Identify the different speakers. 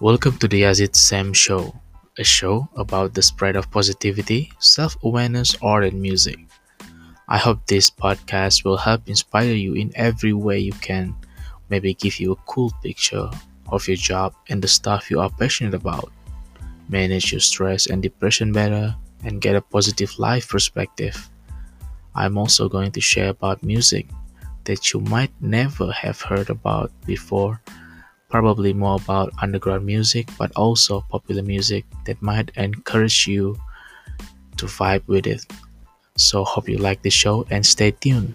Speaker 1: Welcome to the Yazid Sam Show, a show about the spread of positivity, self awareness, art, and music. I hope this podcast will help inspire you in every way you can, maybe give you a cool picture of your job and the stuff you are passionate about, manage your stress and depression better, and get a positive life perspective. I'm also going to share about music that you might never have heard about before probably more about underground music, but also popular music that might encourage you to vibe with it. So, hope you like the show and stay tuned.